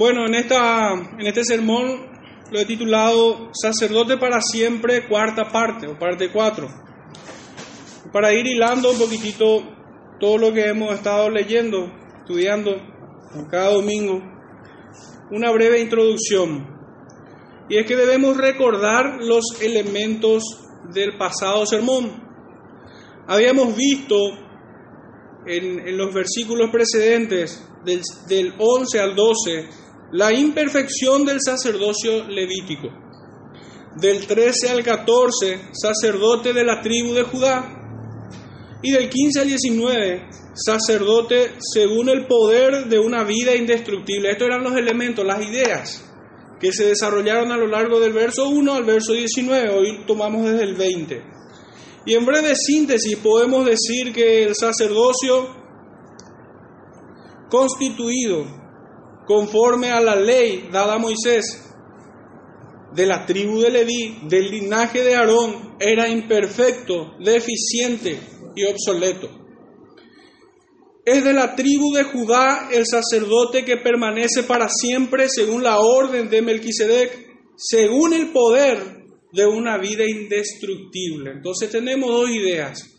Bueno, en, esta, en este sermón lo he titulado Sacerdote para siempre, cuarta parte o parte 4. Para ir hilando un poquitito todo lo que hemos estado leyendo, estudiando cada domingo, una breve introducción. Y es que debemos recordar los elementos del pasado sermón. Habíamos visto en, los versículos precedentes, del, del 11 al 12, la imperfección del sacerdocio levítico. Del 13 al 14, sacerdote de la tribu de Judá. Y del 15 al 19, sacerdote según el poder de una vida indestructible. Estos eran los elementos, las ideas que se desarrollaron a lo largo del verso 1 al verso 19. Hoy tomamos desde el 20. Y en breve síntesis podemos decir que el sacerdocio constituido conforme a la ley dada a Moisés de la tribu de Leví, del linaje de Aarón, era imperfecto, deficiente y obsoleto. Es de la tribu de Judá el sacerdote que permanece para siempre según la orden de Melquisedec, según el poder de una vida indestructible. Entonces tenemos dos ideas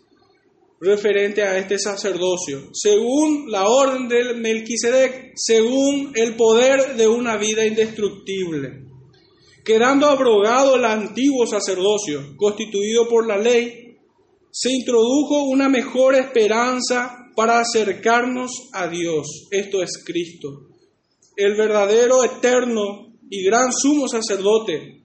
referente a este sacerdocio, según la orden del Melquisedec, según el poder de una vida indestructible. Quedando abrogado el antiguo sacerdocio, constituido por la ley, se introdujo una mejor esperanza para acercarnos a Dios. Esto es Cristo, el verdadero, eterno y gran sumo sacerdote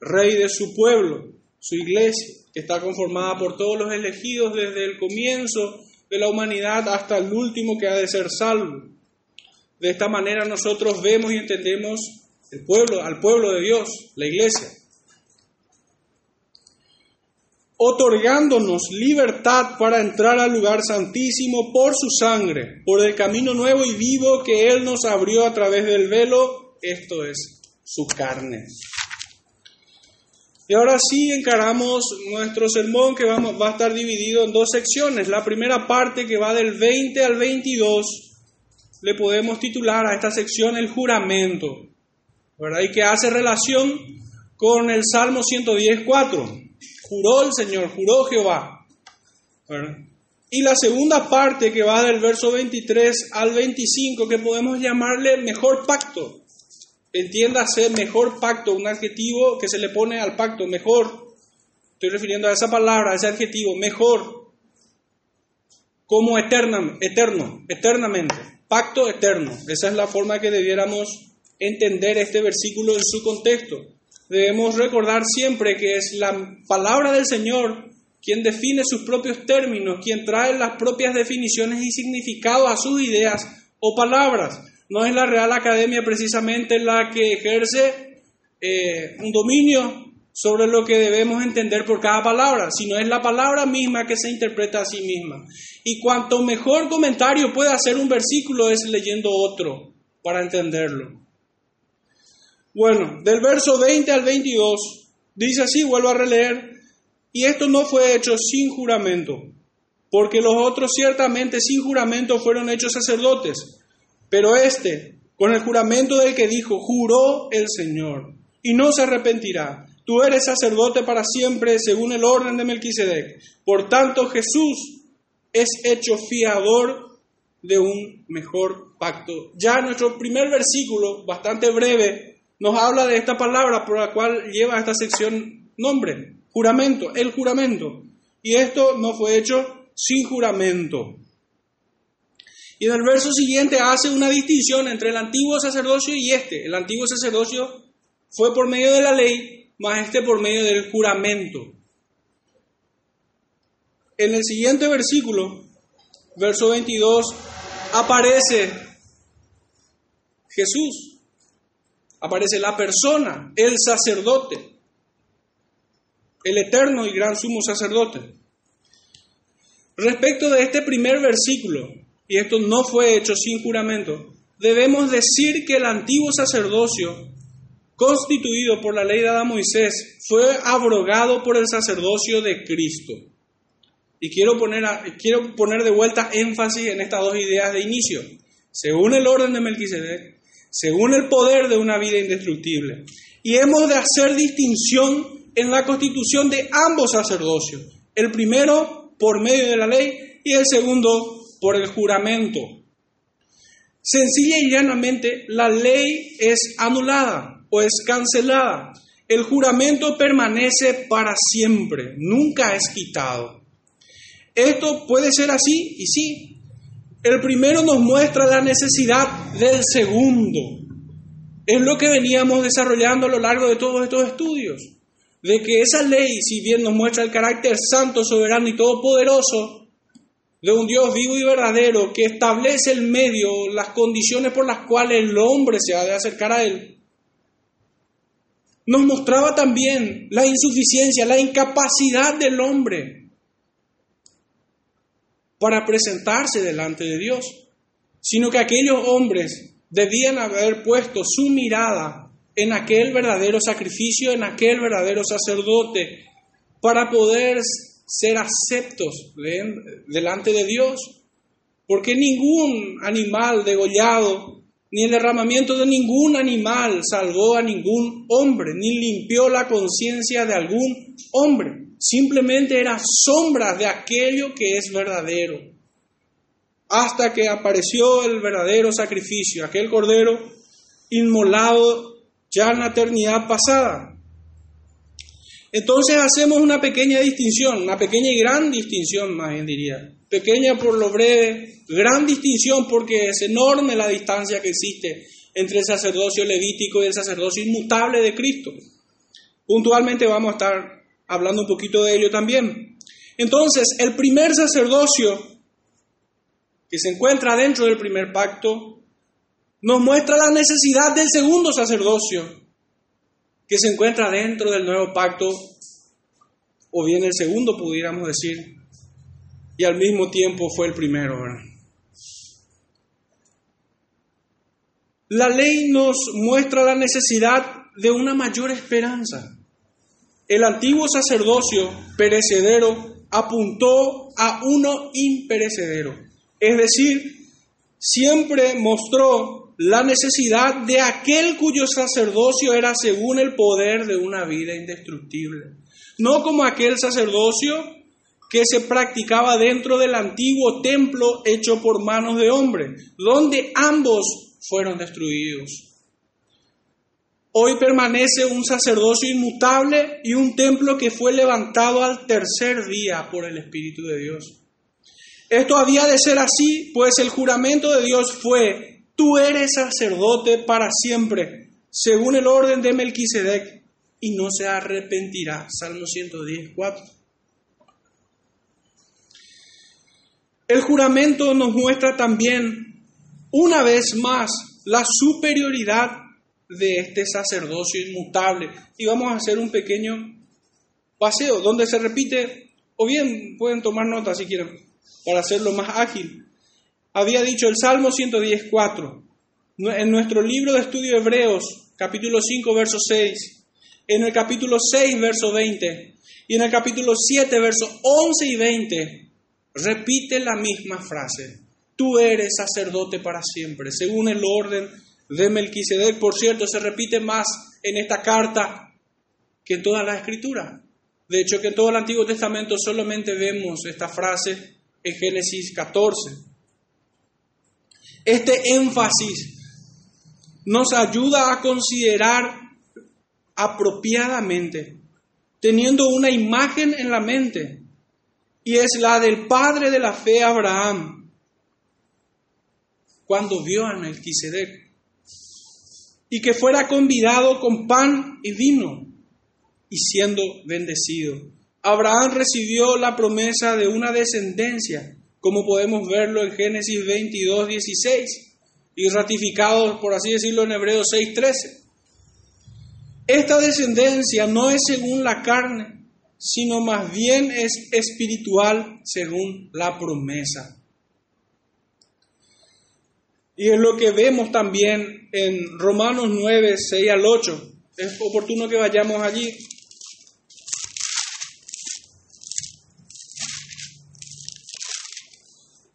rey de su pueblo, su iglesia, que está conformada por todos los elegidos desde el comienzo de la humanidad hasta el último que ha de ser salvo. De esta manera nosotros vemos y entendemos el pueblo, al pueblo de Dios, la iglesia, otorgándonos libertad para entrar al lugar santísimo por su sangre, por el camino nuevo y vivo que Él nos abrió a través del velo, esto es su carne. Y ahora sí encaramos nuestro sermón que vamos, va a estar dividido en dos secciones. La primera parte que va del 20 al 22 le podemos titular a esta sección el juramento, ¿verdad? Y que hace relación con el Salmo 110.4. Juró el Señor, juró Jehová. Y la segunda parte que va del verso 23 al 25 que podemos llamarle mejor pacto entiéndase mejor pacto, un adjetivo que se le pone al pacto, mejor. Estoy refiriendo a esa palabra, a ese adjetivo, mejor. Como eterno, eterno, eternamente. Pacto eterno. Esa es la forma que debiéramos entender este versículo en su contexto. Debemos recordar siempre que es la palabra del Señor quien define sus propios términos, quien trae las propias definiciones y significado a sus ideas o palabras. No es la Real Academia precisamente la que ejerce eh, un dominio sobre lo que debemos entender por cada palabra, sino es la palabra misma que se interpreta a sí misma. Y cuanto mejor comentario puede hacer un versículo es leyendo otro para entenderlo. Bueno, del verso 20 al 22 dice así, vuelvo a releer, y esto no fue hecho sin juramento, porque los otros ciertamente sin juramento fueron hechos sacerdotes pero este, con el juramento del que dijo, juró el Señor, y no se arrepentirá. Tú eres sacerdote para siempre según el orden de Melquisedec. Por tanto, Jesús es hecho fiador de un mejor pacto. Ya nuestro primer versículo, bastante breve, nos habla de esta palabra por la cual lleva esta sección nombre, juramento, el juramento. Y esto no fue hecho sin juramento. Y en el verso siguiente hace una distinción entre el antiguo sacerdocio y este. El antiguo sacerdocio fue por medio de la ley, más este por medio del juramento. En el siguiente versículo, verso 22, aparece Jesús, aparece la persona, el sacerdote, el eterno y gran sumo sacerdote. Respecto de este primer versículo, y esto no fue hecho sin juramento, debemos decir que el antiguo sacerdocio, constituido por la ley de Adán Moisés, fue abrogado por el sacerdocio de Cristo. Y quiero poner, quiero poner de vuelta énfasis en estas dos ideas de inicio. Según el orden de Melquisedec, según el poder de una vida indestructible. Y hemos de hacer distinción en la constitución de ambos sacerdocios. El primero por medio de la ley y el segundo por el juramento. Sencilla y llanamente, la ley es anulada o es cancelada. El juramento permanece para siempre, nunca es quitado. Esto puede ser así y sí. El primero nos muestra la necesidad del segundo. Es lo que veníamos desarrollando a lo largo de todos estos estudios. De que esa ley, si bien nos muestra el carácter santo, soberano y todopoderoso de un Dios vivo y verdadero que establece el medio, las condiciones por las cuales el hombre se ha de acercar a Él, nos mostraba también la insuficiencia, la incapacidad del hombre para presentarse delante de Dios, sino que aquellos hombres debían haber puesto su mirada en aquel verdadero sacrificio, en aquel verdadero sacerdote, para poder ser aceptos delante de Dios. Porque ningún animal degollado, ni el derramamiento de ningún animal salvó a ningún hombre, ni limpió la conciencia de algún hombre simplemente era sombra de aquello que es verdadero. Hasta que apareció el verdadero sacrificio, aquel cordero inmolado ya en la eternidad pasada. Entonces hacemos una pequeña distinción, una pequeña y gran distinción, más bien diría. Pequeña por lo breve, gran distinción porque es enorme la distancia que existe entre el sacerdocio levítico y el sacerdocio inmutable de Cristo. Puntualmente vamos a estar hablando un poquito de ello también. Entonces, el primer sacerdocio que se encuentra dentro del primer pacto nos muestra la necesidad del segundo sacerdocio que se encuentra dentro del nuevo pacto, o bien el segundo pudiéramos decir, y al mismo tiempo fue el primero. La ley nos muestra la necesidad de una mayor esperanza. El antiguo sacerdocio perecedero apuntó a uno imperecedero, es decir, siempre mostró la necesidad de aquel cuyo sacerdocio era según el poder de una vida indestructible, no como aquel sacerdocio que se practicaba dentro del antiguo templo hecho por manos de hombre, donde ambos fueron destruidos. Hoy permanece un sacerdocio inmutable y un templo que fue levantado al tercer día por el Espíritu de Dios. Esto había de ser así, pues el juramento de Dios fue, tú eres sacerdote para siempre, según el orden de Melquisedec, y no se arrepentirá. Salmo 110, 4. El juramento nos muestra también, una vez más, la superioridad de este sacerdocio inmutable. Y vamos a hacer un pequeño paseo donde se repite, o bien pueden tomar nota si quieren, para hacerlo más ágil. Había dicho el Salmo 114, en nuestro libro de estudio Hebreos, capítulo 5, verso 6, en el capítulo 6, verso 20, y en el capítulo 7, verso 11 y 20, repite la misma frase. Tú eres sacerdote para siempre, según el orden de Melquisedec, por cierto, se repite más en esta carta que en toda la escritura. De hecho, que en todo el Antiguo Testamento solamente vemos esta frase en Génesis 14. Este énfasis nos ayuda a considerar apropiadamente, teniendo una imagen en la mente, y es la del padre de la fe Abraham, cuando vio a Melquisedec y que fuera convidado con pan y vino y siendo bendecido. Abraham recibió la promesa de una descendencia, como podemos verlo en Génesis 22, 16, y ratificado, por así decirlo, en Hebreos 6, 13. Esta descendencia no es según la carne, sino más bien es espiritual según la promesa. Y es lo que vemos también en Romanos 9, 6 al 8. Es oportuno que vayamos allí.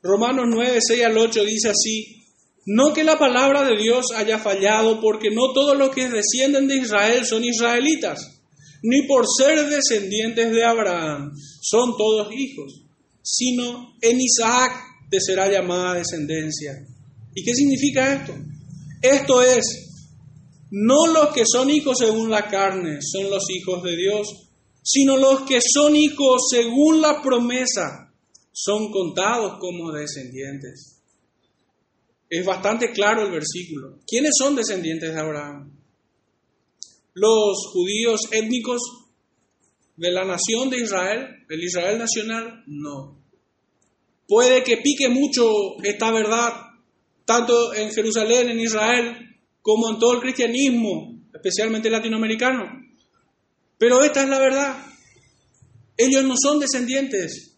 Romanos 9, 6 al 8 dice así, No que la palabra de Dios haya fallado, porque no todos los que descienden de Israel son israelitas, ni por ser descendientes de Abraham son todos hijos, sino en Isaac te será llamada descendencia. ¿Y qué significa esto? Esto es, no los que son hijos según la carne son los hijos de Dios, sino los que son hijos según la promesa son contados como descendientes. Es bastante claro el versículo. ¿Quiénes son descendientes de Abraham? Los judíos étnicos de la nación de Israel, el Israel nacional, no. Puede que pique mucho esta verdad, tanto en Jerusalén, en Israel, como en todo el cristianismo, especialmente latinoamericano. Pero esta es la verdad. Ellos no son descendientes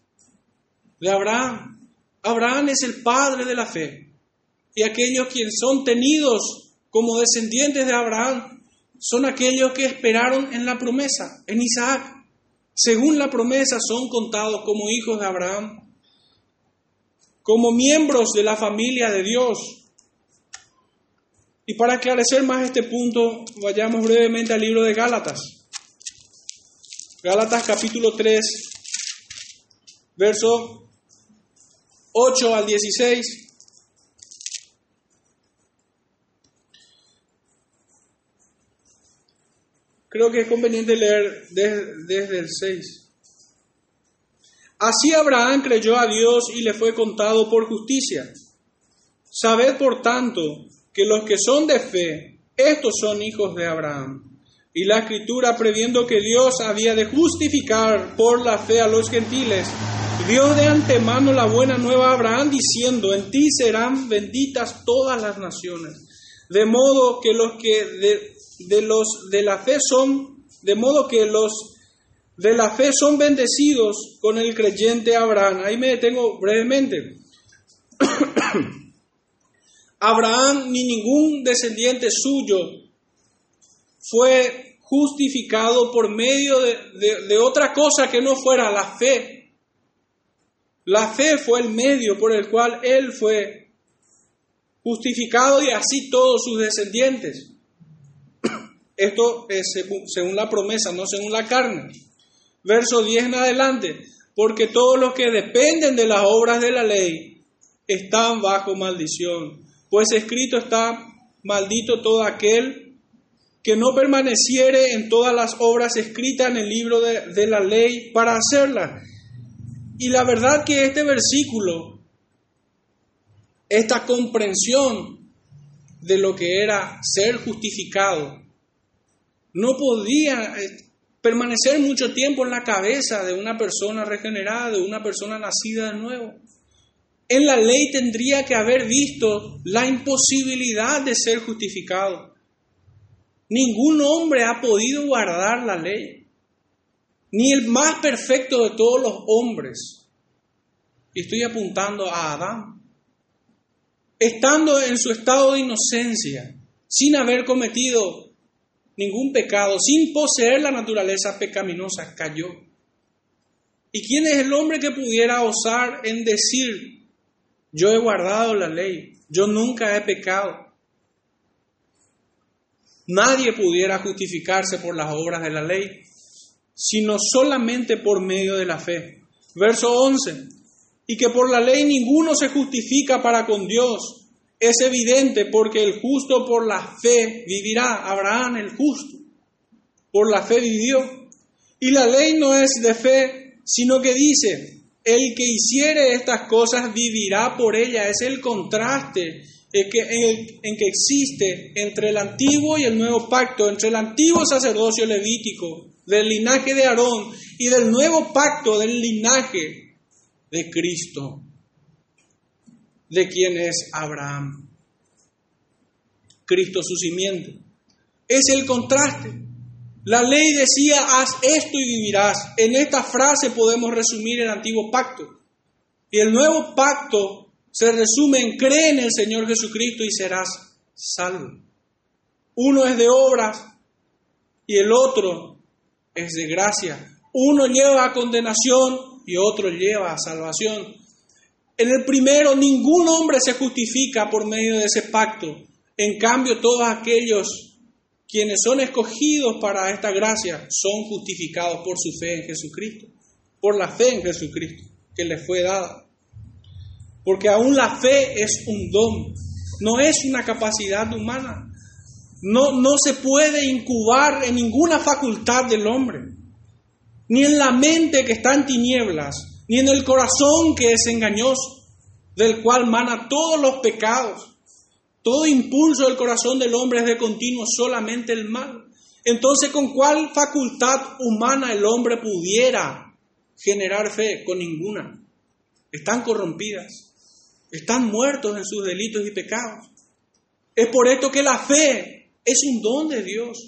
de Abraham. Abraham es el padre de la fe y aquellos quienes son tenidos como descendientes de Abraham son aquellos que esperaron en la promesa, en Isaac. Según la promesa son contados como hijos de Abraham, como miembros de la familia de Dios. Y para aclarecer más este punto, vayamos brevemente al libro de Gálatas. Gálatas capítulo 3, verso 8 al 16. Creo que es conveniente leer desde, el 6. Así Abraham creyó a Dios y le fue contado por justicia. Sabed por tanto que los que son de fe, estos son hijos de Abraham. Y la escritura, previendo que Dios había de justificar por la fe a los gentiles, dio de antemano la buena nueva a Abraham diciendo, en ti serán benditas todas las naciones. De modo que los que de, de los de la fe son, de modo que los de la fe son bendecidos con el creyente Abraham. Ahí me detengo brevemente. Abraham ni ningún descendiente suyo fue justificado por medio de, de, otra cosa que no fuera la fe. La fe fue el medio por el cual él fue justificado y así todos sus descendientes. Esto es según la promesa, no según la carne. Verso 10 en adelante, porque todos los que dependen de las obras de la ley están bajo maldición, pues escrito está, maldito todo aquel que no permaneciere en todas las obras escritas en el libro de, de la ley para hacerlas. Y la verdad que este versículo, esta comprensión de lo que era ser justificado, no podía eh, permanecer mucho tiempo en la cabeza de una persona regenerada, de una persona nacida de nuevo. En la ley tendría que haber visto la imposibilidad de ser justificado. Ningún hombre ha podido guardar la ley, ni el más perfecto de todos los hombres. Y estoy apuntando a Adán. Estando en su estado de inocencia, sin haber cometido ningún pecado, sin poseer la naturaleza pecaminosa, cayó. ¿Y quién es el hombre que pudiera osar en decir, yo he guardado la ley, yo nunca he pecado? Nadie pudiera justificarse por las obras de la ley, sino solamente por medio de la fe. Verso 11, y que por la ley ninguno se justifica para con Dios, es evidente porque el justo por la fe vivirá. Abraham el justo por la fe vivió. Y la ley no es de fe, sino que dice, el que hiciere estas cosas vivirá por ella. Es el contraste en que, en que existe entre el antiguo y el nuevo pacto, entre el antiguo sacerdocio levítico, del linaje de Aarón, y del nuevo pacto del linaje de Cristo de quién es Abraham. Cristo su simiente. Es el contraste. La ley decía, haz esto y vivirás. En esta frase podemos resumir el antiguo pacto. Y el nuevo pacto se resume en cree en el Señor Jesucristo y serás salvo. Uno es de obras y el otro es de gracia. Uno lleva a condenación y otro lleva a salvación. En el primero, ningún hombre se justifica por medio de ese pacto. En cambio, todos aquellos quienes son escogidos para esta gracia son justificados por su fe en Jesucristo, por la fe en Jesucristo que les fue dada. Porque aún la fe es un don, no es una capacidad humana. No, no se puede incubar en ninguna facultad del hombre, ni en la mente que está en tinieblas, ni en el corazón que es engañoso, del cual mana todos los pecados. Todo impulso del corazón del hombre es de continuo solamente el mal. Entonces, ¿con cuál facultad humana el hombre pudiera generar fe? Con ninguna. Están corrompidas. Están muertos en sus delitos y pecados. Es por esto que la fe es un don de Dios.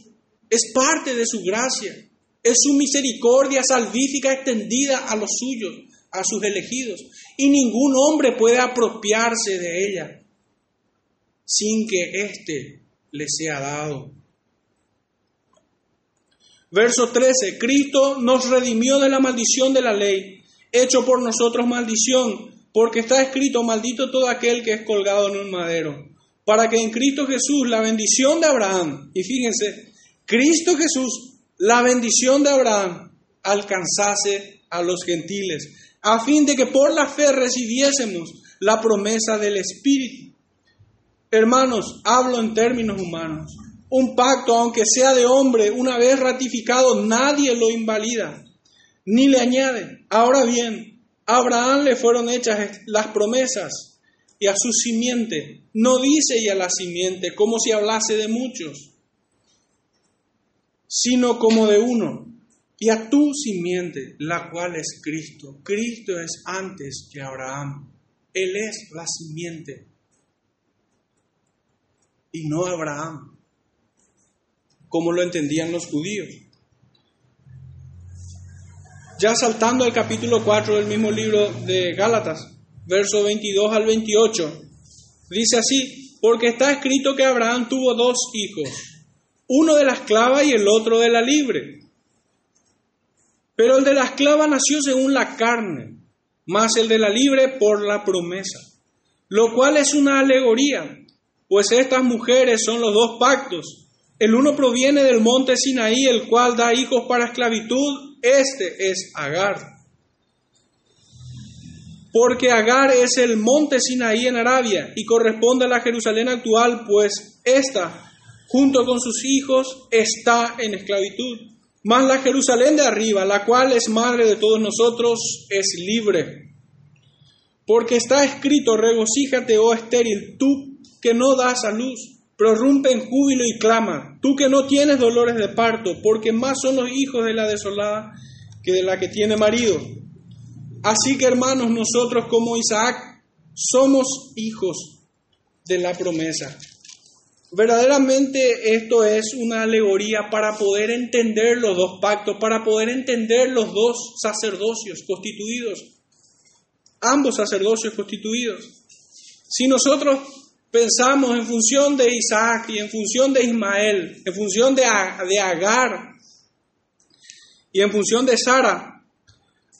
Es parte de su gracia. Es su misericordia salvífica extendida a los suyos, a sus elegidos. Y ningún hombre puede apropiarse de ella sin que éste le sea dado. Verso 13, Cristo nos redimió de la maldición de la ley, hecho por nosotros maldición, porque está escrito, maldito todo aquel que es colgado en un madero, para que en Cristo Jesús la bendición de Abraham, y fíjense, Cristo Jesús, la bendición de Abraham, alcanzase a los gentiles, a fin de que por la fe recibiésemos la promesa del Espíritu. Hermanos, hablo en términos humanos. Un pacto, aunque sea de hombre, una vez ratificado, nadie lo invalida, ni le añade. Ahora bien, a Abraham le fueron hechas las promesas y a su simiente, no dice y a la simiente, como si hablase de muchos, sino como de uno, y a tu simiente, la cual es Cristo. Cristo es antes que Abraham. Él es la simiente y no Abraham, como lo entendían los judíos. Ya saltando al capítulo 4 del mismo libro de Gálatas, verso 22 al 28, dice así, porque está escrito que Abraham tuvo dos hijos, uno de la esclava y el otro de la libre. Pero el de la esclava nació según la carne, más el de la libre por la promesa, lo cual es una alegoría pues estas mujeres son los dos pactos. El uno proviene del monte Sinaí, el cual da hijos para esclavitud. Este es Agar. Porque Agar es el monte Sinaí en Arabia y corresponde a la Jerusalén actual, pues esta, junto con sus hijos, está en esclavitud. Mas la Jerusalén de arriba, la cual es madre de todos nosotros, es libre. Porque está escrito, regocíjate, oh estéril, tú que no das a luz, prorrumpe en júbilo y clama, tú que no tienes dolores de parto, porque más son los hijos de la desolada que de la que tiene marido. Así que hermanos, nosotros como Isaac somos hijos de la promesa. Verdaderamente esto es una alegoría para poder entender los dos pactos, para poder entender los dos sacerdocios constituidos, ambos sacerdocios constituidos. Si nosotros pensamos en función de Isaac y en función de Ismael, en función de, de Agar y en función de Sara,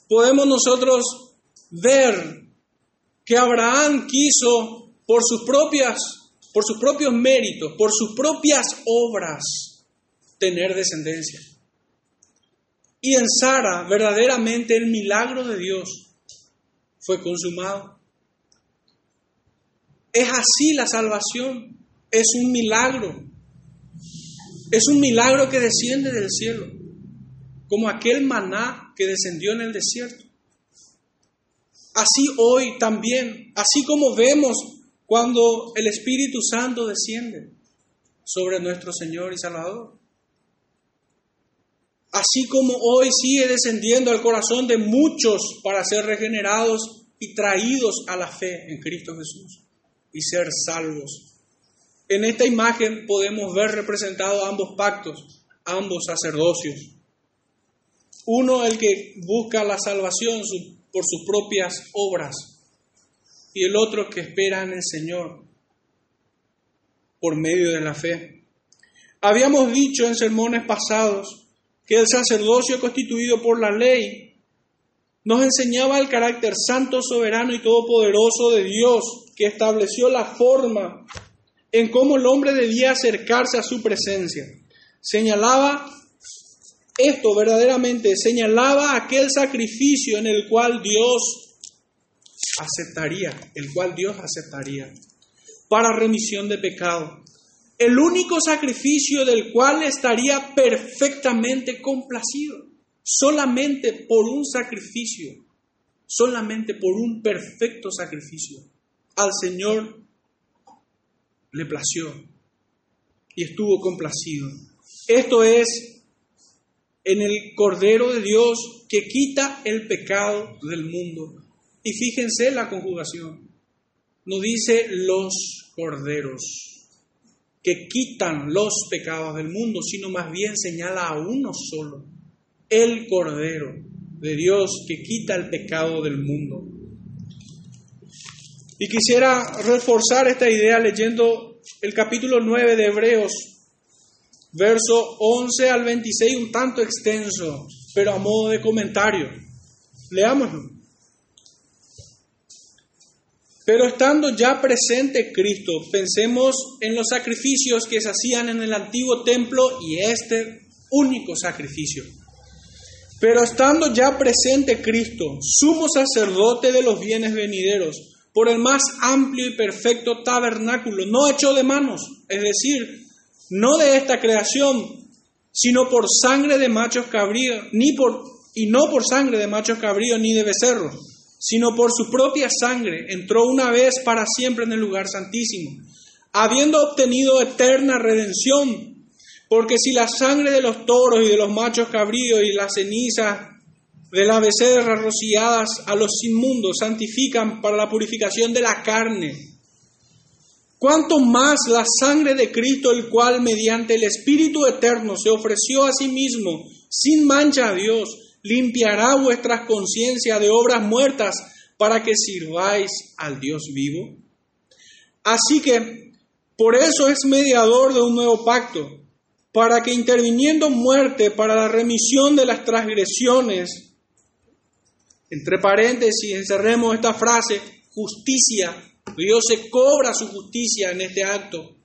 podemos nosotros ver que Abraham quiso por sus propias por sus propios méritos, por sus propias obras tener descendencia. Y en Sara verdaderamente el milagro de Dios fue consumado. Es así la salvación. Es un milagro. Es un milagro que desciende del cielo, como aquel maná que descendió en el desierto. Así hoy también, así como vemos cuando el Espíritu Santo desciende sobre nuestro Señor y Salvador. Así como hoy sigue descendiendo al corazón de muchos para ser regenerados y traídos a la fe en Cristo Jesús y ser salvos. En esta imagen podemos ver representados ambos pactos, ambos sacerdocios. Uno el que busca la salvación por sus propias obras y el otro que espera en el Señor por medio de la fe. Habíamos dicho en sermones pasados que el sacerdocio constituido por la ley nos enseñaba el carácter santo, soberano y todopoderoso de Dios, que estableció la forma en cómo el hombre debía acercarse a su presencia. Señalaba esto verdaderamente, señalaba aquel sacrificio en el cual Dios aceptaría, el cual Dios aceptaría para remisión de pecado. El único sacrificio del cual estaría perfectamente complacido, solamente por un sacrificio, solamente por un perfecto sacrificio. Al Señor le plació y estuvo complacido. Esto es en el Cordero de Dios que quita el pecado del mundo. Y fíjense la conjugación. No dice los corderos que quitan los pecados del mundo, sino más bien señala a uno solo, el Cordero de Dios que quita el pecado del mundo. Y quisiera reforzar esta idea leyendo el capítulo 9 de Hebreos, verso 11 al 26, un tanto extenso, pero a modo de comentario. Leámoslo. Pero estando ya presente Cristo, pensemos en los sacrificios que se hacían en el antiguo templo y este único sacrificio. Pero estando ya presente Cristo, sumo sacerdote de los bienes venideros, por el más amplio y perfecto tabernáculo, no hecho de manos, es decir, no de esta creación, sino por sangre de machos cabríos, ni por y no por sangre de machos cabríos ni de becerros, sino por su propia sangre, entró una vez para siempre en el lugar santísimo, habiendo obtenido eterna redención, porque si la sangre de los toros y de los machos cabríos y las cenizas de las becerras rociadas a los inmundos santifican para la purificación de la carne. Cuanto más la sangre de Cristo, el cual mediante el Espíritu Eterno se ofreció a sí mismo sin mancha a Dios, limpiará vuestras conciencias de obras muertas para que sirváis al Dios vivo. Así que, por eso es mediador de un nuevo pacto, para que interviniendo muerte para la remisión de las transgresiones, entre paréntesis, encerremos esta frase, justicia. Dios se cobra su justicia en este acto.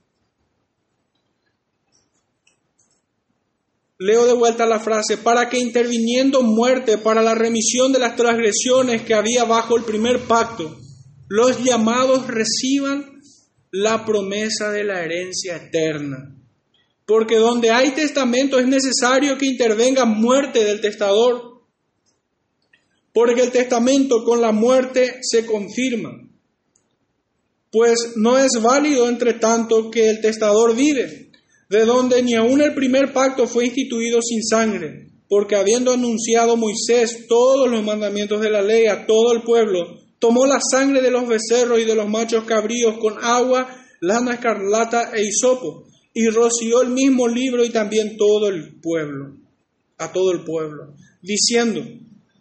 Leo de vuelta la frase, para que interviniendo muerte para la remisión de las transgresiones que había bajo el primer pacto, los llamados reciban la promesa de la herencia eterna. Porque donde hay testamento es necesario que intervenga muerte del testador porque el testamento con la muerte se confirma, pues no es válido entre tanto que el testador vive, de donde ni aun el primer pacto fue instituido sin sangre, porque habiendo anunciado Moisés todos los mandamientos de la ley a todo el pueblo, tomó la sangre de los becerros y de los machos cabríos con agua, lana escarlata e hisopo, y roció el mismo libro y también todo el pueblo, a todo el pueblo, diciendo,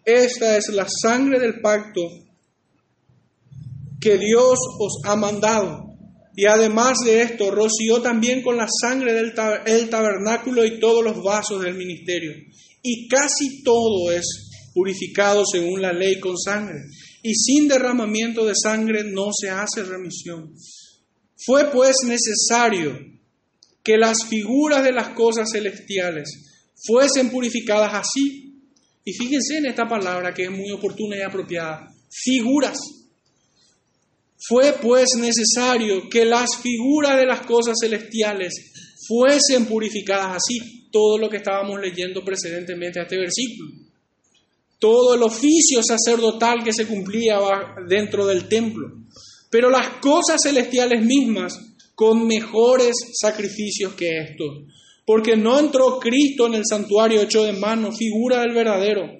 esta es la sangre del pacto que Dios os ha mandado. Y además de esto, roció también con la sangre del tabernáculo y todos los vasos del ministerio. Y casi todo es purificado según la ley con sangre. Y sin derramamiento de sangre no se hace remisión. Fue pues necesario que las figuras de las cosas celestiales fuesen purificadas así y fíjense en esta palabra que es muy oportuna y apropiada. Figuras. Fue pues necesario que las figuras de las cosas celestiales fuesen purificadas así. Todo lo que estábamos leyendo precedentemente a este versículo. Todo el oficio sacerdotal que se cumplía dentro del templo. Pero las cosas celestiales mismas con mejores sacrificios que estos porque no entró Cristo en el santuario hecho de mano, figura del verdadero,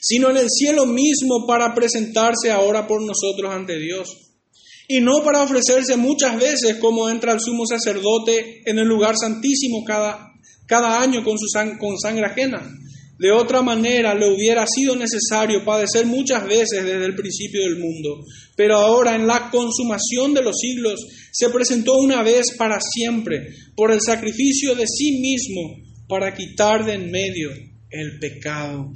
sino en el cielo mismo para presentarse ahora por nosotros ante Dios. Y no para ofrecerse muchas veces como entra el sumo sacerdote en el lugar santísimo cada, cada año con, su con sangre ajena, de otra manera le hubiera sido necesario padecer muchas veces desde el principio del mundo, pero ahora en la consumación de los siglos se presentó una vez para siempre por el sacrificio de sí mismo para quitar de en medio el pecado.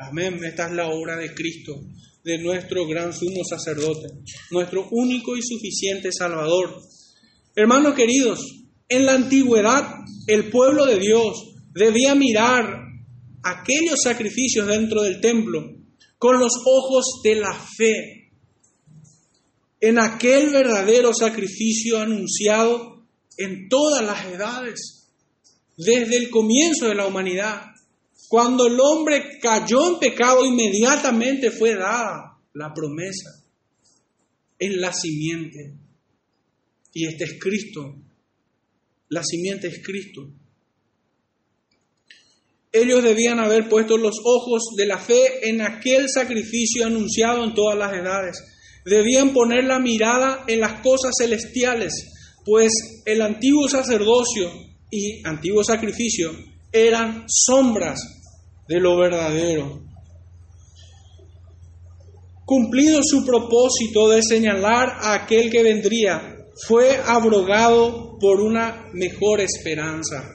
Amén. Esta es la obra de Cristo, de nuestro gran sumo sacerdote, nuestro único y suficiente Salvador. Hermanos queridos, en la antigüedad el pueblo de Dios debía mirar aquellos sacrificios dentro del templo con los ojos de la fe, en aquel verdadero sacrificio anunciado en todas las edades, desde el comienzo de la humanidad. Cuando el hombre cayó en pecado, inmediatamente fue dada la promesa en la simiente. Y este es Cristo. La simiente es Cristo. Ellos debían haber puesto los ojos de la fe en aquel sacrificio anunciado en todas las edades. Debían poner la mirada en las cosas celestiales, pues el antiguo sacerdocio y antiguo sacrificio eran sombras de lo verdadero. Cumplido su propósito de señalar a aquel que vendría, fue abrogado por una mejor esperanza.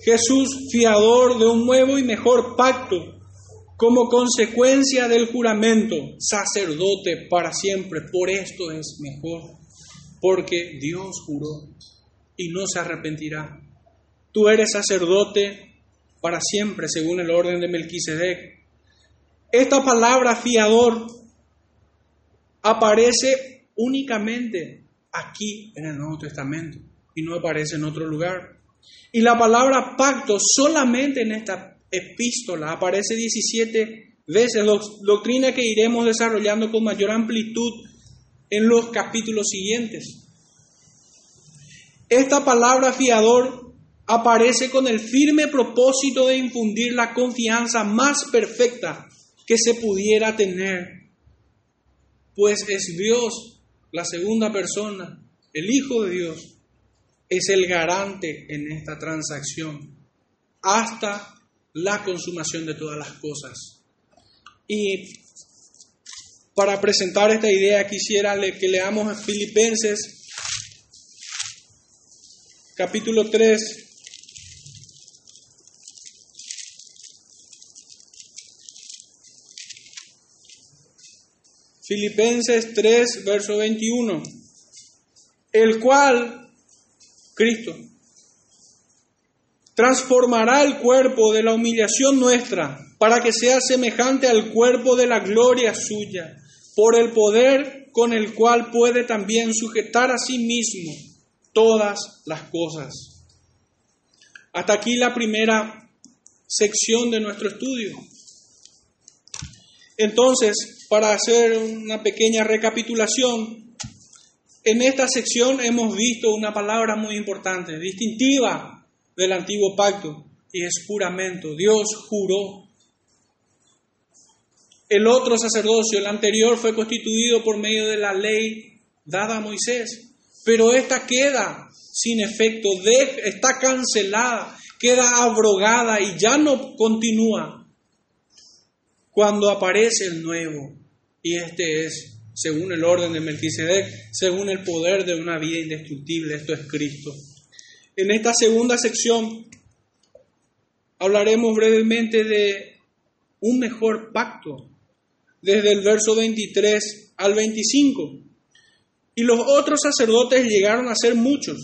Jesús, fiador de un nuevo y mejor pacto, como consecuencia del juramento, sacerdote para siempre. Por esto es mejor, porque Dios juró y no se arrepentirá. Tú eres sacerdote para siempre, según el orden de Melquisedec. Esta palabra fiador aparece únicamente aquí en el Nuevo Testamento y no aparece en otro lugar. Y la palabra pacto solamente en esta epístola aparece 17 veces, doctrina que iremos desarrollando con mayor amplitud en los capítulos siguientes. Esta palabra fiador aparece con el firme propósito de infundir la confianza más perfecta que se pudiera tener, pues es Dios, la segunda persona, el Hijo de Dios, es el garante en esta transacción hasta la consumación de todas las cosas. Y para presentar esta idea quisiera que leamos Filipenses capítulo 3. Filipenses 3, verso 21, el cual Cristo. Transformará el cuerpo de la humillación nuestra para que sea semejante al cuerpo de la gloria suya, por el poder con el cual puede también sujetar a sí mismo todas las cosas. Hasta aquí la primera sección de nuestro estudio. Entonces, para hacer una pequeña recapitulación, en esta sección hemos visto una palabra muy importante, distintiva del antiguo pacto, y es juramento. Dios juró. El otro sacerdocio, el anterior, fue constituido por medio de la ley dada a Moisés, pero esta queda sin efecto, está cancelada, queda abrogada y ya no continúa cuando aparece el nuevo, y este es según el orden de Melquisedec, según el poder de una vida indestructible. Esto es Cristo. En esta segunda sección hablaremos brevemente de un mejor pacto, desde el verso 23 al 25. Y los otros sacerdotes llegaron a ser muchos,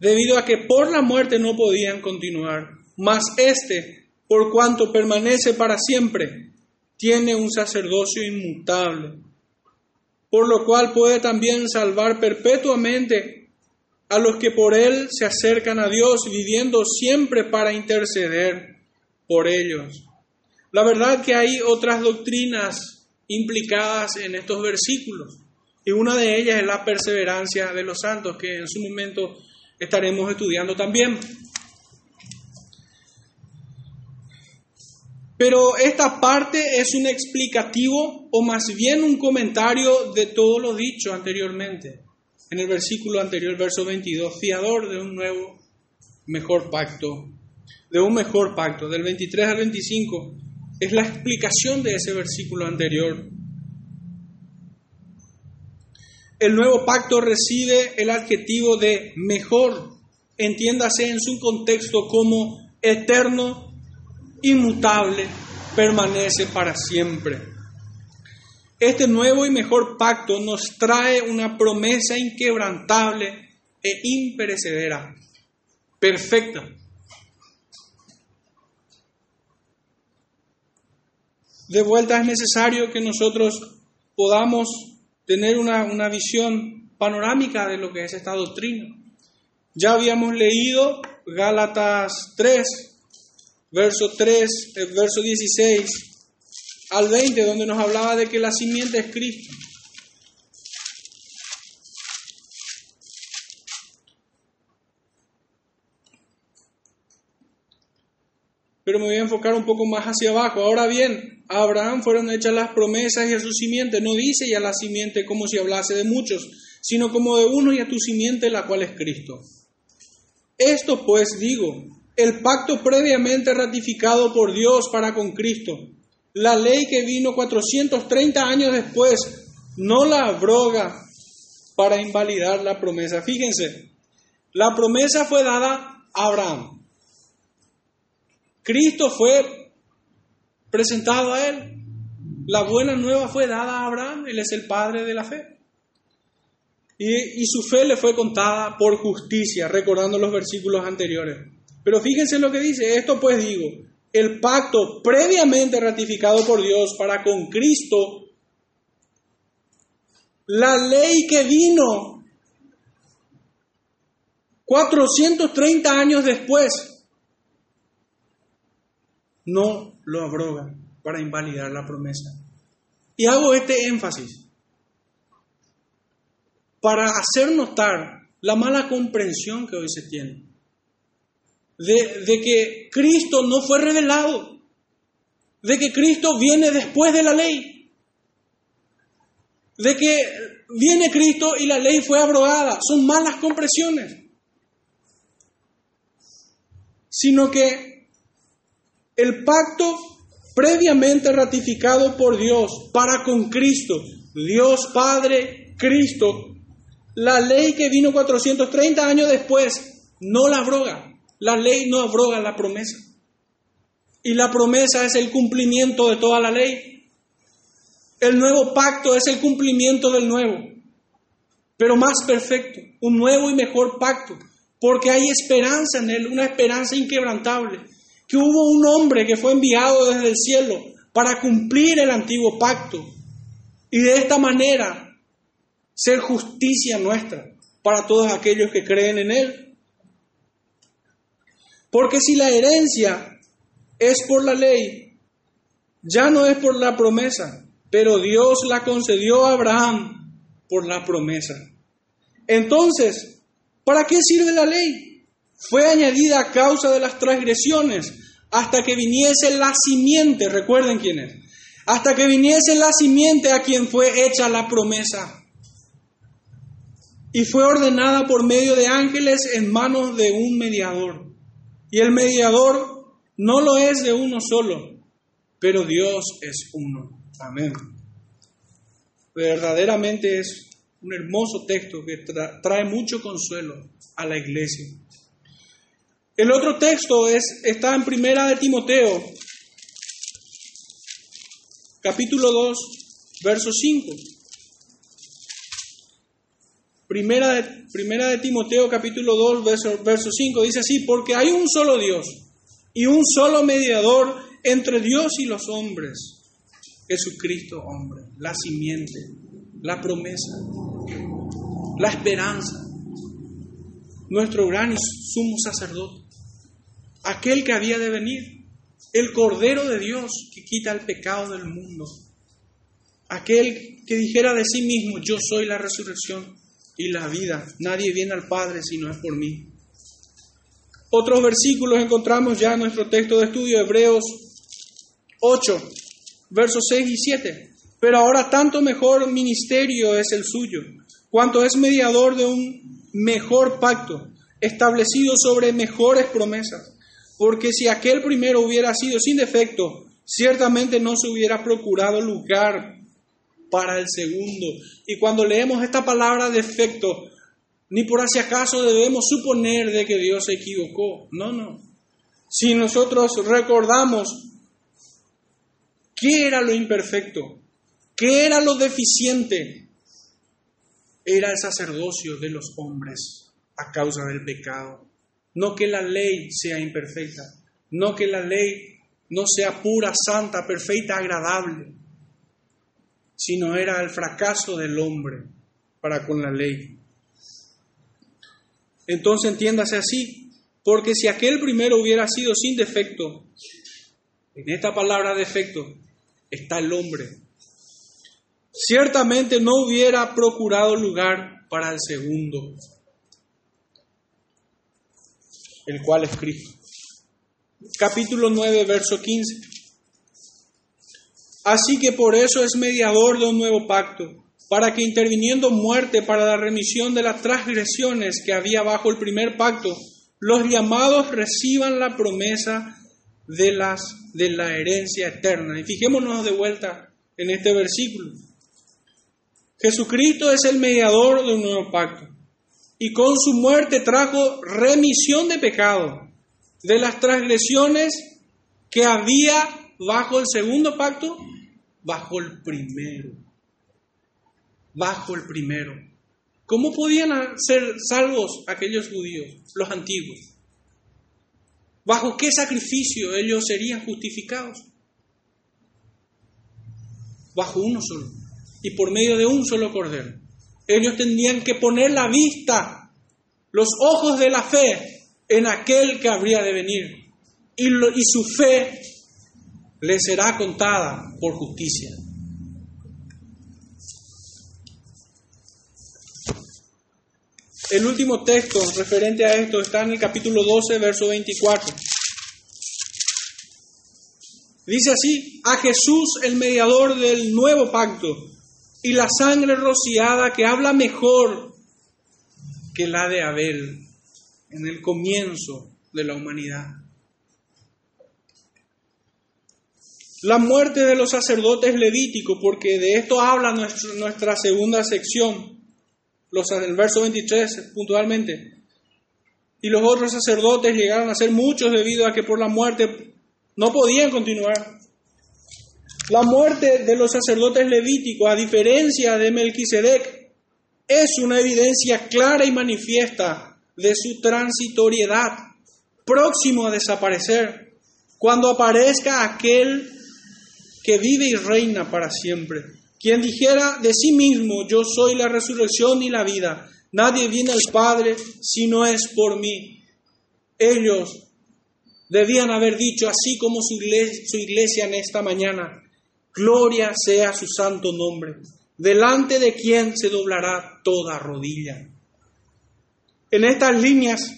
debido a que por la muerte no podían continuar. Mas este, por cuanto permanece para siempre, tiene un sacerdocio inmutable por lo cual puede también salvar perpetuamente a los que por Él se acercan a Dios, viviendo siempre para interceder por ellos. La verdad que hay otras doctrinas implicadas en estos versículos, y una de ellas es la perseverancia de los santos, que en su momento estaremos estudiando también. Pero esta parte es un explicativo o más bien un comentario de todo lo dicho anteriormente. En el versículo anterior, verso 22, fiador de un nuevo, mejor pacto, de un mejor pacto, del 23 al 25, es la explicación de ese versículo anterior. El nuevo pacto recibe el adjetivo de mejor, entiéndase en su contexto como eterno inmutable permanece para siempre. Este nuevo y mejor pacto nos trae una promesa inquebrantable e imperecedera, perfecta. De vuelta es necesario que nosotros podamos tener una, una visión panorámica de lo que es esta doctrina. Ya habíamos leído Gálatas 3, verso 3, el verso 16 al 20, donde nos hablaba de que la simiente es Cristo. Pero me voy a enfocar un poco más hacia abajo. Ahora bien, a Abraham fueron hechas las promesas y a su simiente. No dice ya la simiente como si hablase de muchos, sino como de uno y a tu simiente, la cual es Cristo. Esto pues digo, el pacto previamente ratificado por Dios para con Cristo, la ley que vino 430 años después, no la abroga para invalidar la promesa. Fíjense, la promesa fue dada a Abraham. Cristo fue presentado a él. La buena nueva fue dada a Abraham, él es el padre de la fe. Y, y, su fe le fue contada por justicia, recordando los versículos anteriores. Pero fíjense lo que dice, esto pues digo, el pacto previamente ratificado por Dios para con Cristo, la ley que vino 430 años después, no lo abroga para invalidar la promesa. Y hago este énfasis para hacer notar la mala comprensión que hoy se tiene de, que Cristo no fue revelado, de que Cristo viene después de la ley, de que viene Cristo y la ley fue abrogada. Son malas comprensiones. Sino que el pacto previamente ratificado por Dios para con Cristo, Dios Padre, Cristo, la ley que vino 430 años después no la abroga. La ley no abroga la promesa. Y la promesa es el cumplimiento de toda la ley. El nuevo pacto es el cumplimiento del nuevo, pero más perfecto, un nuevo y mejor pacto, porque hay esperanza en él, una esperanza inquebrantable, que hubo un hombre que fue enviado desde el cielo para cumplir el antiguo pacto y de esta manera ser justicia nuestra para todos aquellos que creen en él. Porque si la herencia es por la ley, ya no es por la promesa, pero Dios la concedió a Abraham por la promesa. Entonces, ¿para qué sirve la ley? Fue añadida a causa de las transgresiones hasta que viniese la simiente, recuerden quién es, hasta que viniese la simiente a quien fue hecha la promesa. Y fue ordenada por medio de ángeles en manos de un mediador. Y el mediador no lo es de uno solo, pero Dios es uno. Amén. Verdaderamente es un hermoso texto que trae mucho consuelo a la iglesia. El otro texto es, está en Primera de Timoteo, capítulo 2, verso 5. Primera de, primera de Timoteo capítulo 2, verso, verso 5 dice así, porque hay un solo Dios y un solo mediador entre Dios y los hombres, Jesucristo hombre, la simiente, la promesa, la esperanza, nuestro gran y sumo sacerdote, aquel que había de venir, el Cordero de Dios que quita el pecado del mundo, aquel que dijera de sí mismo, yo soy la resurrección y la vida. Nadie viene al Padre si no es por mí. Otros versículos encontramos ya en nuestro texto de estudio, Hebreos 8, versos 6 y 7. Pero ahora tanto mejor ministerio es el suyo, cuanto es mediador de un mejor pacto, establecido sobre mejores promesas. Porque si aquel primero hubiera sido sin defecto, ciertamente no se hubiera procurado lugar para el segundo. Y cuando leemos esta palabra defecto, ni por si acaso debemos suponer de que Dios se equivocó. No, no. Si nosotros recordamos ¿Qué era lo imperfecto? ¿Qué era lo deficiente? Era el sacerdocio de los hombres a causa del pecado. No que la ley sea imperfecta, no que la ley no sea pura, santa, perfecta, agradable, sino era el fracaso del hombre para con la ley. Entonces entiéndase así, porque si aquel primero hubiera sido sin defecto, en esta palabra defecto está el hombre, ciertamente no hubiera procurado lugar para el segundo, el cual es Cristo. Capítulo 9, verso 15. Así que por eso es mediador de un nuevo pacto para que interviniendo muerte para la remisión de las transgresiones que había bajo el primer pacto, los llamados reciban la promesa de, las, de la herencia eterna. Y fijémonos de vuelta en este versículo. Jesucristo es el mediador de un nuevo pacto y con su muerte trajo remisión de pecado de las transgresiones que había bajo el segundo pacto, bajo el primero bajo el primero. ¿Cómo podían ser salvos aquellos judíos, los antiguos? ¿Bajo qué sacrificio ellos serían justificados? Bajo uno solo y por medio de un solo cordero. Ellos tendrían que poner la vista, los ojos de la fe en aquel que habría de venir y, y su fe les será contada por justicia. El último texto referente a esto está en el capítulo 12, verso 24. Dice así, a Jesús el mediador del nuevo pacto y la sangre rociada que habla mejor que la de Abel en el comienzo de la humanidad. La muerte de los sacerdotes levíticos, porque de esto habla nuestra segunda sección los, el verso 23 puntualmente. Y los otros sacerdotes llegaron a ser muchos debido a que por la muerte no podían continuar. La muerte de los sacerdotes levíticos, a diferencia de Melquisedec, es una evidencia clara y manifiesta de su transitoriedad, próximo a desaparecer, cuando aparezca aquel que vive y reina para siempre. Quien dijera de sí mismo, yo soy la resurrección y la vida, nadie viene al Padre si no es por mí. Ellos debían haber dicho, así como su iglesia, su iglesia en esta mañana, gloria sea su santo nombre, delante de quien se doblará toda rodilla. En estas líneas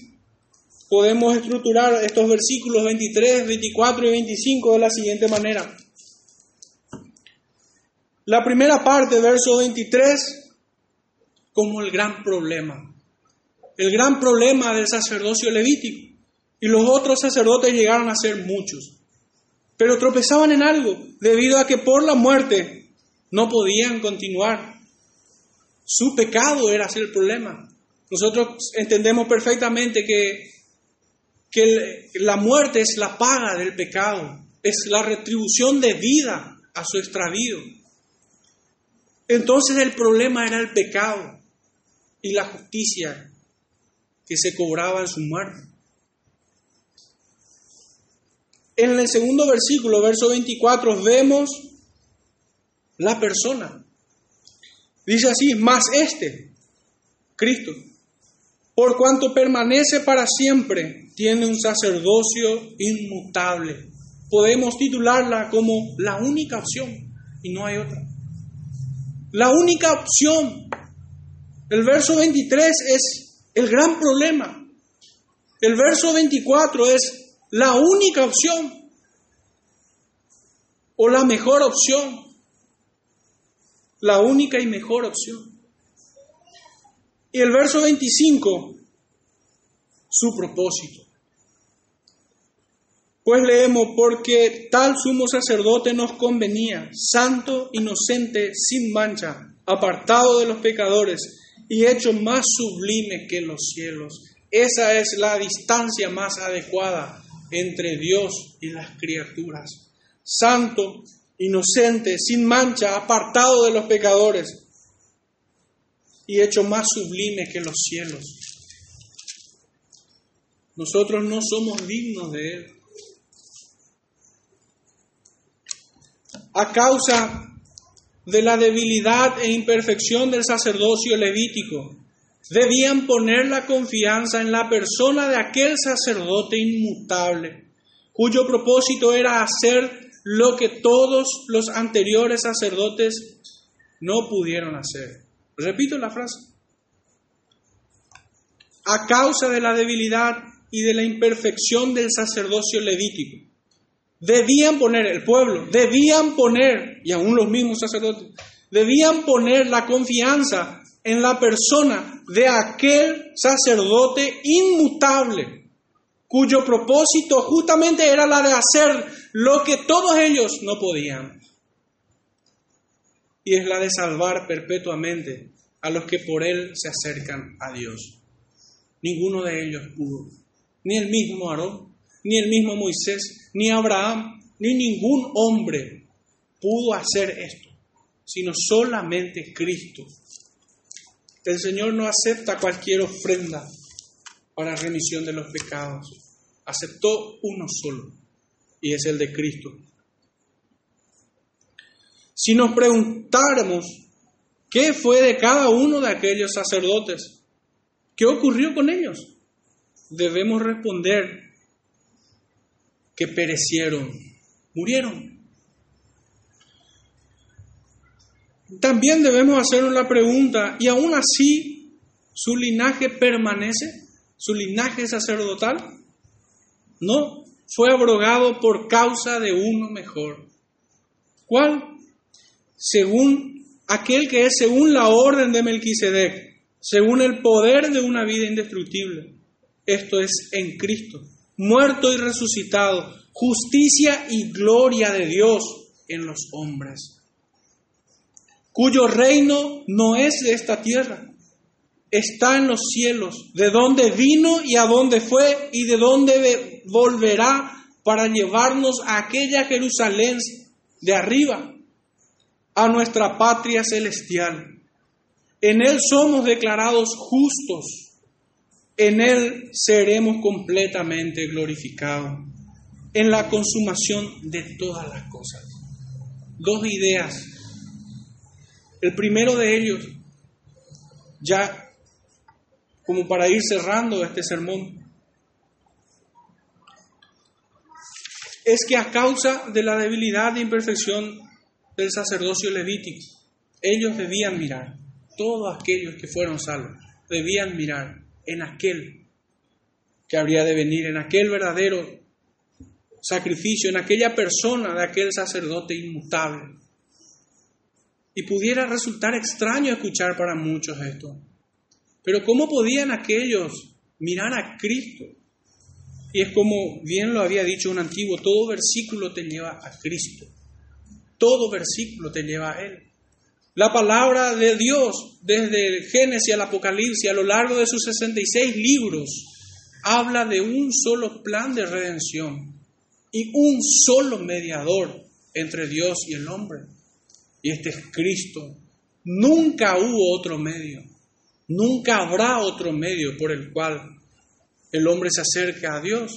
podemos estructurar estos versículos 23, 24 y 25 de la siguiente manera. La primera parte, verso 23, como el gran problema. El gran problema del sacerdocio levítico. Y los otros sacerdotes llegaron a ser muchos. Pero tropezaban en algo, debido a que por la muerte no podían continuar. Su pecado era el problema. Nosotros entendemos perfectamente que, que la muerte es la paga del pecado, es la retribución de vida a su extravío. Entonces el problema era el pecado y la justicia que se cobraba en su muerte. En el segundo versículo, verso 24, vemos la persona. Dice así, más este, Cristo, por cuanto permanece para siempre, tiene un sacerdocio inmutable. Podemos titularla como la única opción y no hay otra. La única opción. El verso 23 es el gran problema. El verso 24 es la única opción o la mejor opción. La única y mejor opción. Y el verso 25, su propósito. Pues leemos, porque tal sumo sacerdote nos convenía, santo, inocente, sin mancha, apartado de los pecadores y hecho más sublime que los cielos. Esa es la distancia más adecuada entre Dios y las criaturas. Santo, inocente, sin mancha, apartado de los pecadores y hecho más sublime que los cielos. Nosotros no somos dignos de Él. A causa de la debilidad e imperfección del sacerdocio levítico, debían poner la confianza en la persona de aquel sacerdote inmutable, cuyo propósito era hacer lo que todos los anteriores sacerdotes no pudieron hacer. Repito la frase. A causa de la debilidad y de la imperfección del sacerdocio levítico, debían poner, el pueblo, debían poner, y aún los mismos sacerdotes, debían poner la confianza en la persona de aquel sacerdote inmutable, cuyo propósito justamente era la de hacer lo que todos ellos no podían. Y es la de salvar perpetuamente a los que por él se acercan a Dios. Ninguno de ellos pudo, ni el mismo Aarón, ni el mismo Moisés, ni Abraham, ni ningún hombre pudo hacer esto, sino solamente Cristo. El Señor no acepta cualquier ofrenda para remisión de los pecados. Aceptó uno solo, y es el de Cristo. Si nos preguntáramos qué fue de cada uno de aquellos sacerdotes, qué ocurrió con ellos, debemos responder que perecieron, murieron. También debemos hacernos la pregunta, ¿y aún así su linaje permanece? ¿Su linaje sacerdotal? No, fue abrogado por causa de uno mejor. ¿Cuál? Según aquel que es según la orden de Melquisedec, según el poder de una vida indestructible. Esto es en Cristo muerto y resucitado, justicia y gloria de Dios en los hombres, cuyo reino no es de esta tierra, está en los cielos, de donde vino y a dónde fue y de dónde volverá para llevarnos a aquella Jerusalén de arriba, a nuestra patria celestial. En Él somos declarados justos en Él seremos completamente glorificados, en la consumación de todas las cosas. Dos ideas. El primero de ellos, ya como para ir cerrando este sermón, es que a causa de la debilidad e imperfección del sacerdocio levítico, ellos debían mirar, todos aquellos que fueron salvos, debían mirar en aquel que habría de venir, en aquel verdadero sacrificio, en aquella persona de aquel sacerdote inmutable. Y pudiera resultar extraño escuchar para muchos esto. Pero ¿cómo podían aquellos mirar a Cristo? Y es como bien lo había dicho un antiguo, todo versículo te lleva a Cristo. Todo versículo te lleva a Él. La palabra de Dios, desde Génesis al Apocalipsis, a lo largo de sus 66 libros, habla de un solo plan de redención y un solo mediador entre Dios y el hombre. Y este es Cristo. Nunca hubo otro medio, nunca habrá otro medio por el cual el hombre se acerca a Dios.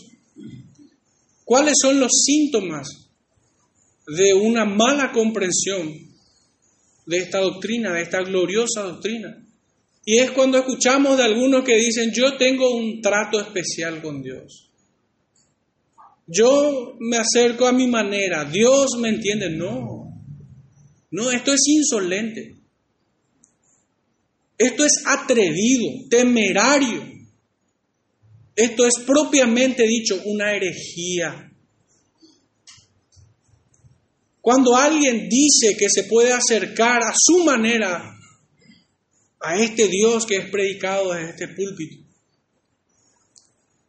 ¿Cuáles son los síntomas de una mala comprensión de esta doctrina, de esta gloriosa doctrina. Y es cuando escuchamos de algunos que dicen, yo tengo un trato especial con Dios. Yo me acerco a mi manera, Dios me entiende. No, no, esto es insolente. Esto es atrevido, temerario. Esto es propiamente dicho una herejía. Cuando alguien dice que se puede acercar a su manera a este Dios que es predicado desde este púlpito,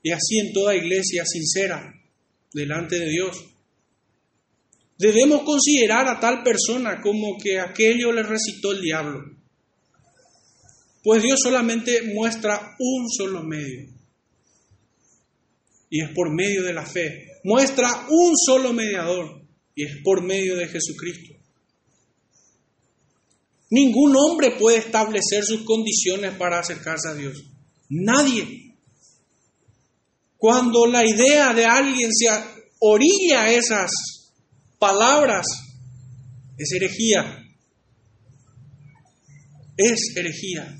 y así en toda iglesia sincera delante de Dios, debemos considerar a tal persona como que aquello le recitó el diablo. Pues Dios solamente muestra un solo medio. Y es por medio de la fe. Muestra un solo mediador y es por medio de Jesucristo. Ningún hombre puede establecer sus condiciones para acercarse a Dios. Nadie. Cuando la idea de alguien se orilla a esas palabras, es herejía. Es herejía.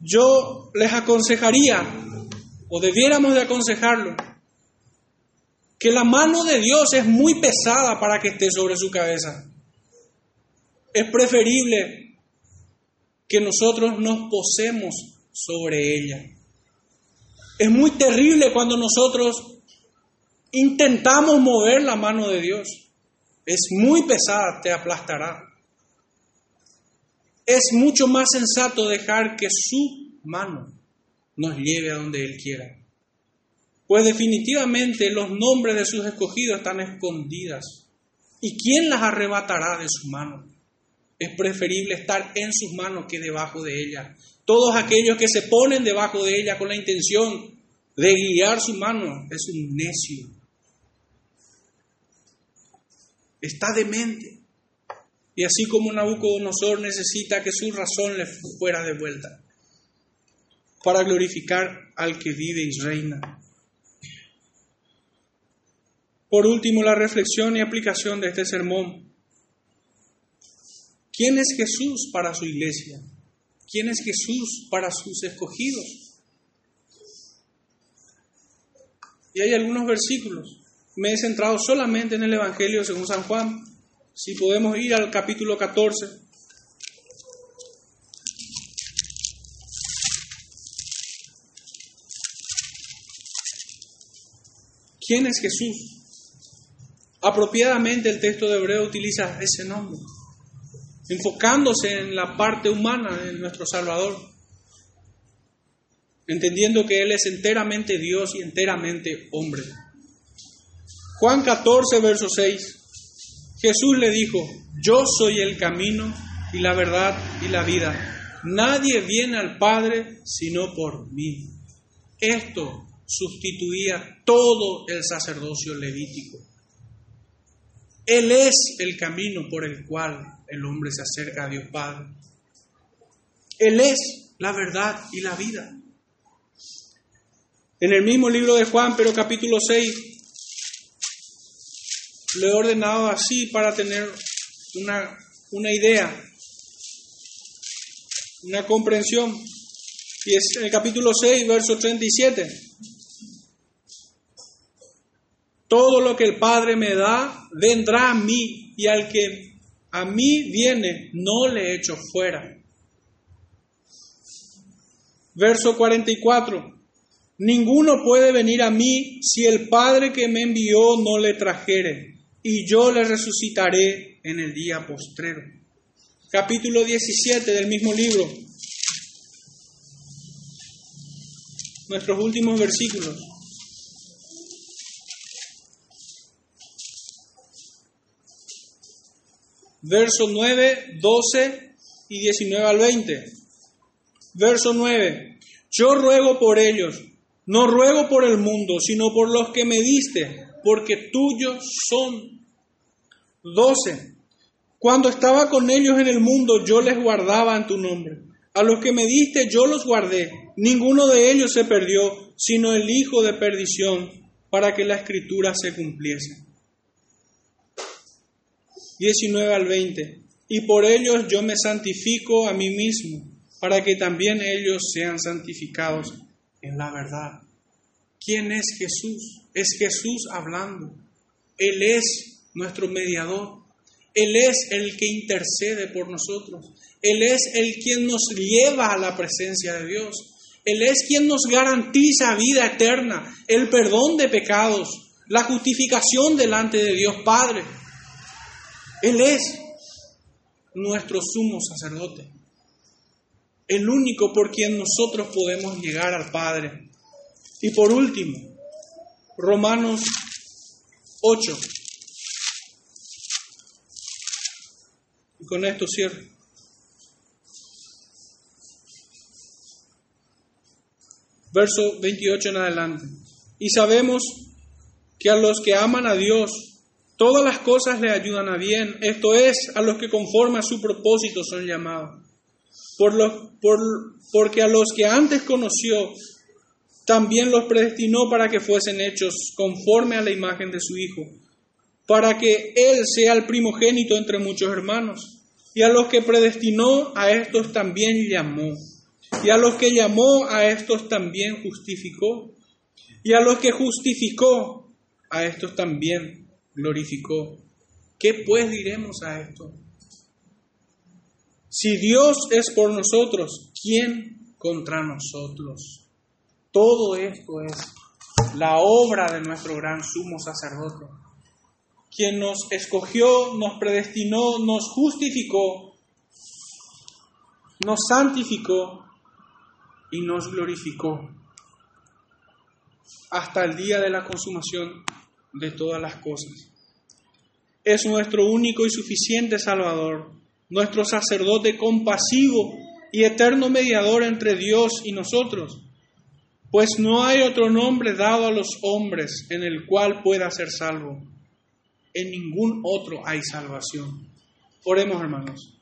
Yo les aconsejaría, o debiéramos de aconsejarlo, que la mano de Dios es muy pesada para que esté sobre su cabeza. Es preferible que nosotros nos posemos sobre ella. Es muy terrible cuando nosotros intentamos mover la mano de Dios. Es muy pesada, te aplastará. Es mucho más sensato dejar que su mano nos lleve a donde Él quiera. Pues definitivamente los nombres de sus escogidos están escondidas. ¿Y quién las arrebatará de su mano? Es preferible estar en sus manos que debajo de ella. Todos aquellos que se ponen debajo de ella con la intención de guiar su mano es un necio. Está demente. Y así como Nabucodonosor necesita que su razón le fuera de vuelta para glorificar al que vive y reina. Por último, la reflexión y aplicación de este sermón. ¿Quién es Jesús para su iglesia? ¿Quién es Jesús para sus escogidos? Y hay algunos versículos. Me he centrado solamente en el Evangelio según San Juan. Si podemos ir al capítulo 14. ¿Quién es Jesús? Apropiadamente el texto de Hebreo utiliza ese nombre, enfocándose en la parte humana de nuestro Salvador, entendiendo que Él es enteramente Dios y enteramente hombre. Juan 14, verso 6, Jesús le dijo, yo soy el camino y la verdad y la vida. Nadie viene al Padre sino por mí. Esto sustituía todo el sacerdocio levítico. Él es el camino por el cual el hombre se acerca a Dios Padre. Él es la verdad y la vida. En el mismo libro de Juan, pero capítulo 6, lo he ordenado así para tener una, una idea, una comprensión. Y es el capítulo 6, verso 37. Todo lo que el Padre me da vendrá a mí y al que a mí viene no le echo fuera. Verso 44. Ninguno puede venir a mí si el Padre que me envió no le trajere, y yo le resucitaré en el día postrero. Capítulo 17 del mismo libro. Nuestros últimos versículos. Verso 9, 12 y 19 al 20. Verso 9. Yo ruego por ellos, no ruego por el mundo, sino por los que me diste, porque tuyos son. 12. Cuando estaba con ellos en el mundo, yo les guardaba en tu nombre. A los que me diste, yo los guardé. Ninguno de ellos se perdió, sino el hijo de perdición, para que la escritura se cumpliese. 19 al 20. Y por ellos yo me santifico a mí mismo, para que también ellos sean santificados en la verdad. ¿Quién es Jesús? Es Jesús hablando. Él es nuestro mediador. Él es el que intercede por nosotros. Él es el quien nos lleva a la presencia de Dios. Él es quien nos garantiza vida eterna, el perdón de pecados, la justificación delante de Dios Padre. Él es nuestro sumo sacerdote, el único por quien nosotros podemos llegar al Padre. Y por último, Romanos 8. Y con esto cierro. Verso 28 en adelante. Y sabemos que a los que aman a Dios, Todas las cosas le ayudan a bien, esto es, a los que conforme a su propósito son llamados. Por por, porque a los que antes conoció, también los predestinó para que fuesen hechos conforme a la imagen de su Hijo, para que Él sea el primogénito entre muchos hermanos. Y a los que predestinó, a estos también llamó. Y a los que llamó, a estos también justificó. Y a los que justificó, a estos también glorificó. ¿Qué pues diremos a esto? Si Dios es por nosotros, ¿quién contra nosotros? Todo esto es la obra de nuestro gran sumo sacerdote, quien nos escogió, nos predestinó, nos justificó, nos santificó y nos glorificó hasta el día de la consumación de todas las cosas. Es nuestro único y suficiente Salvador, nuestro sacerdote compasivo y eterno mediador entre Dios y nosotros, pues no hay otro nombre dado a los hombres en el cual pueda ser salvo. En ningún otro hay salvación. Oremos hermanos.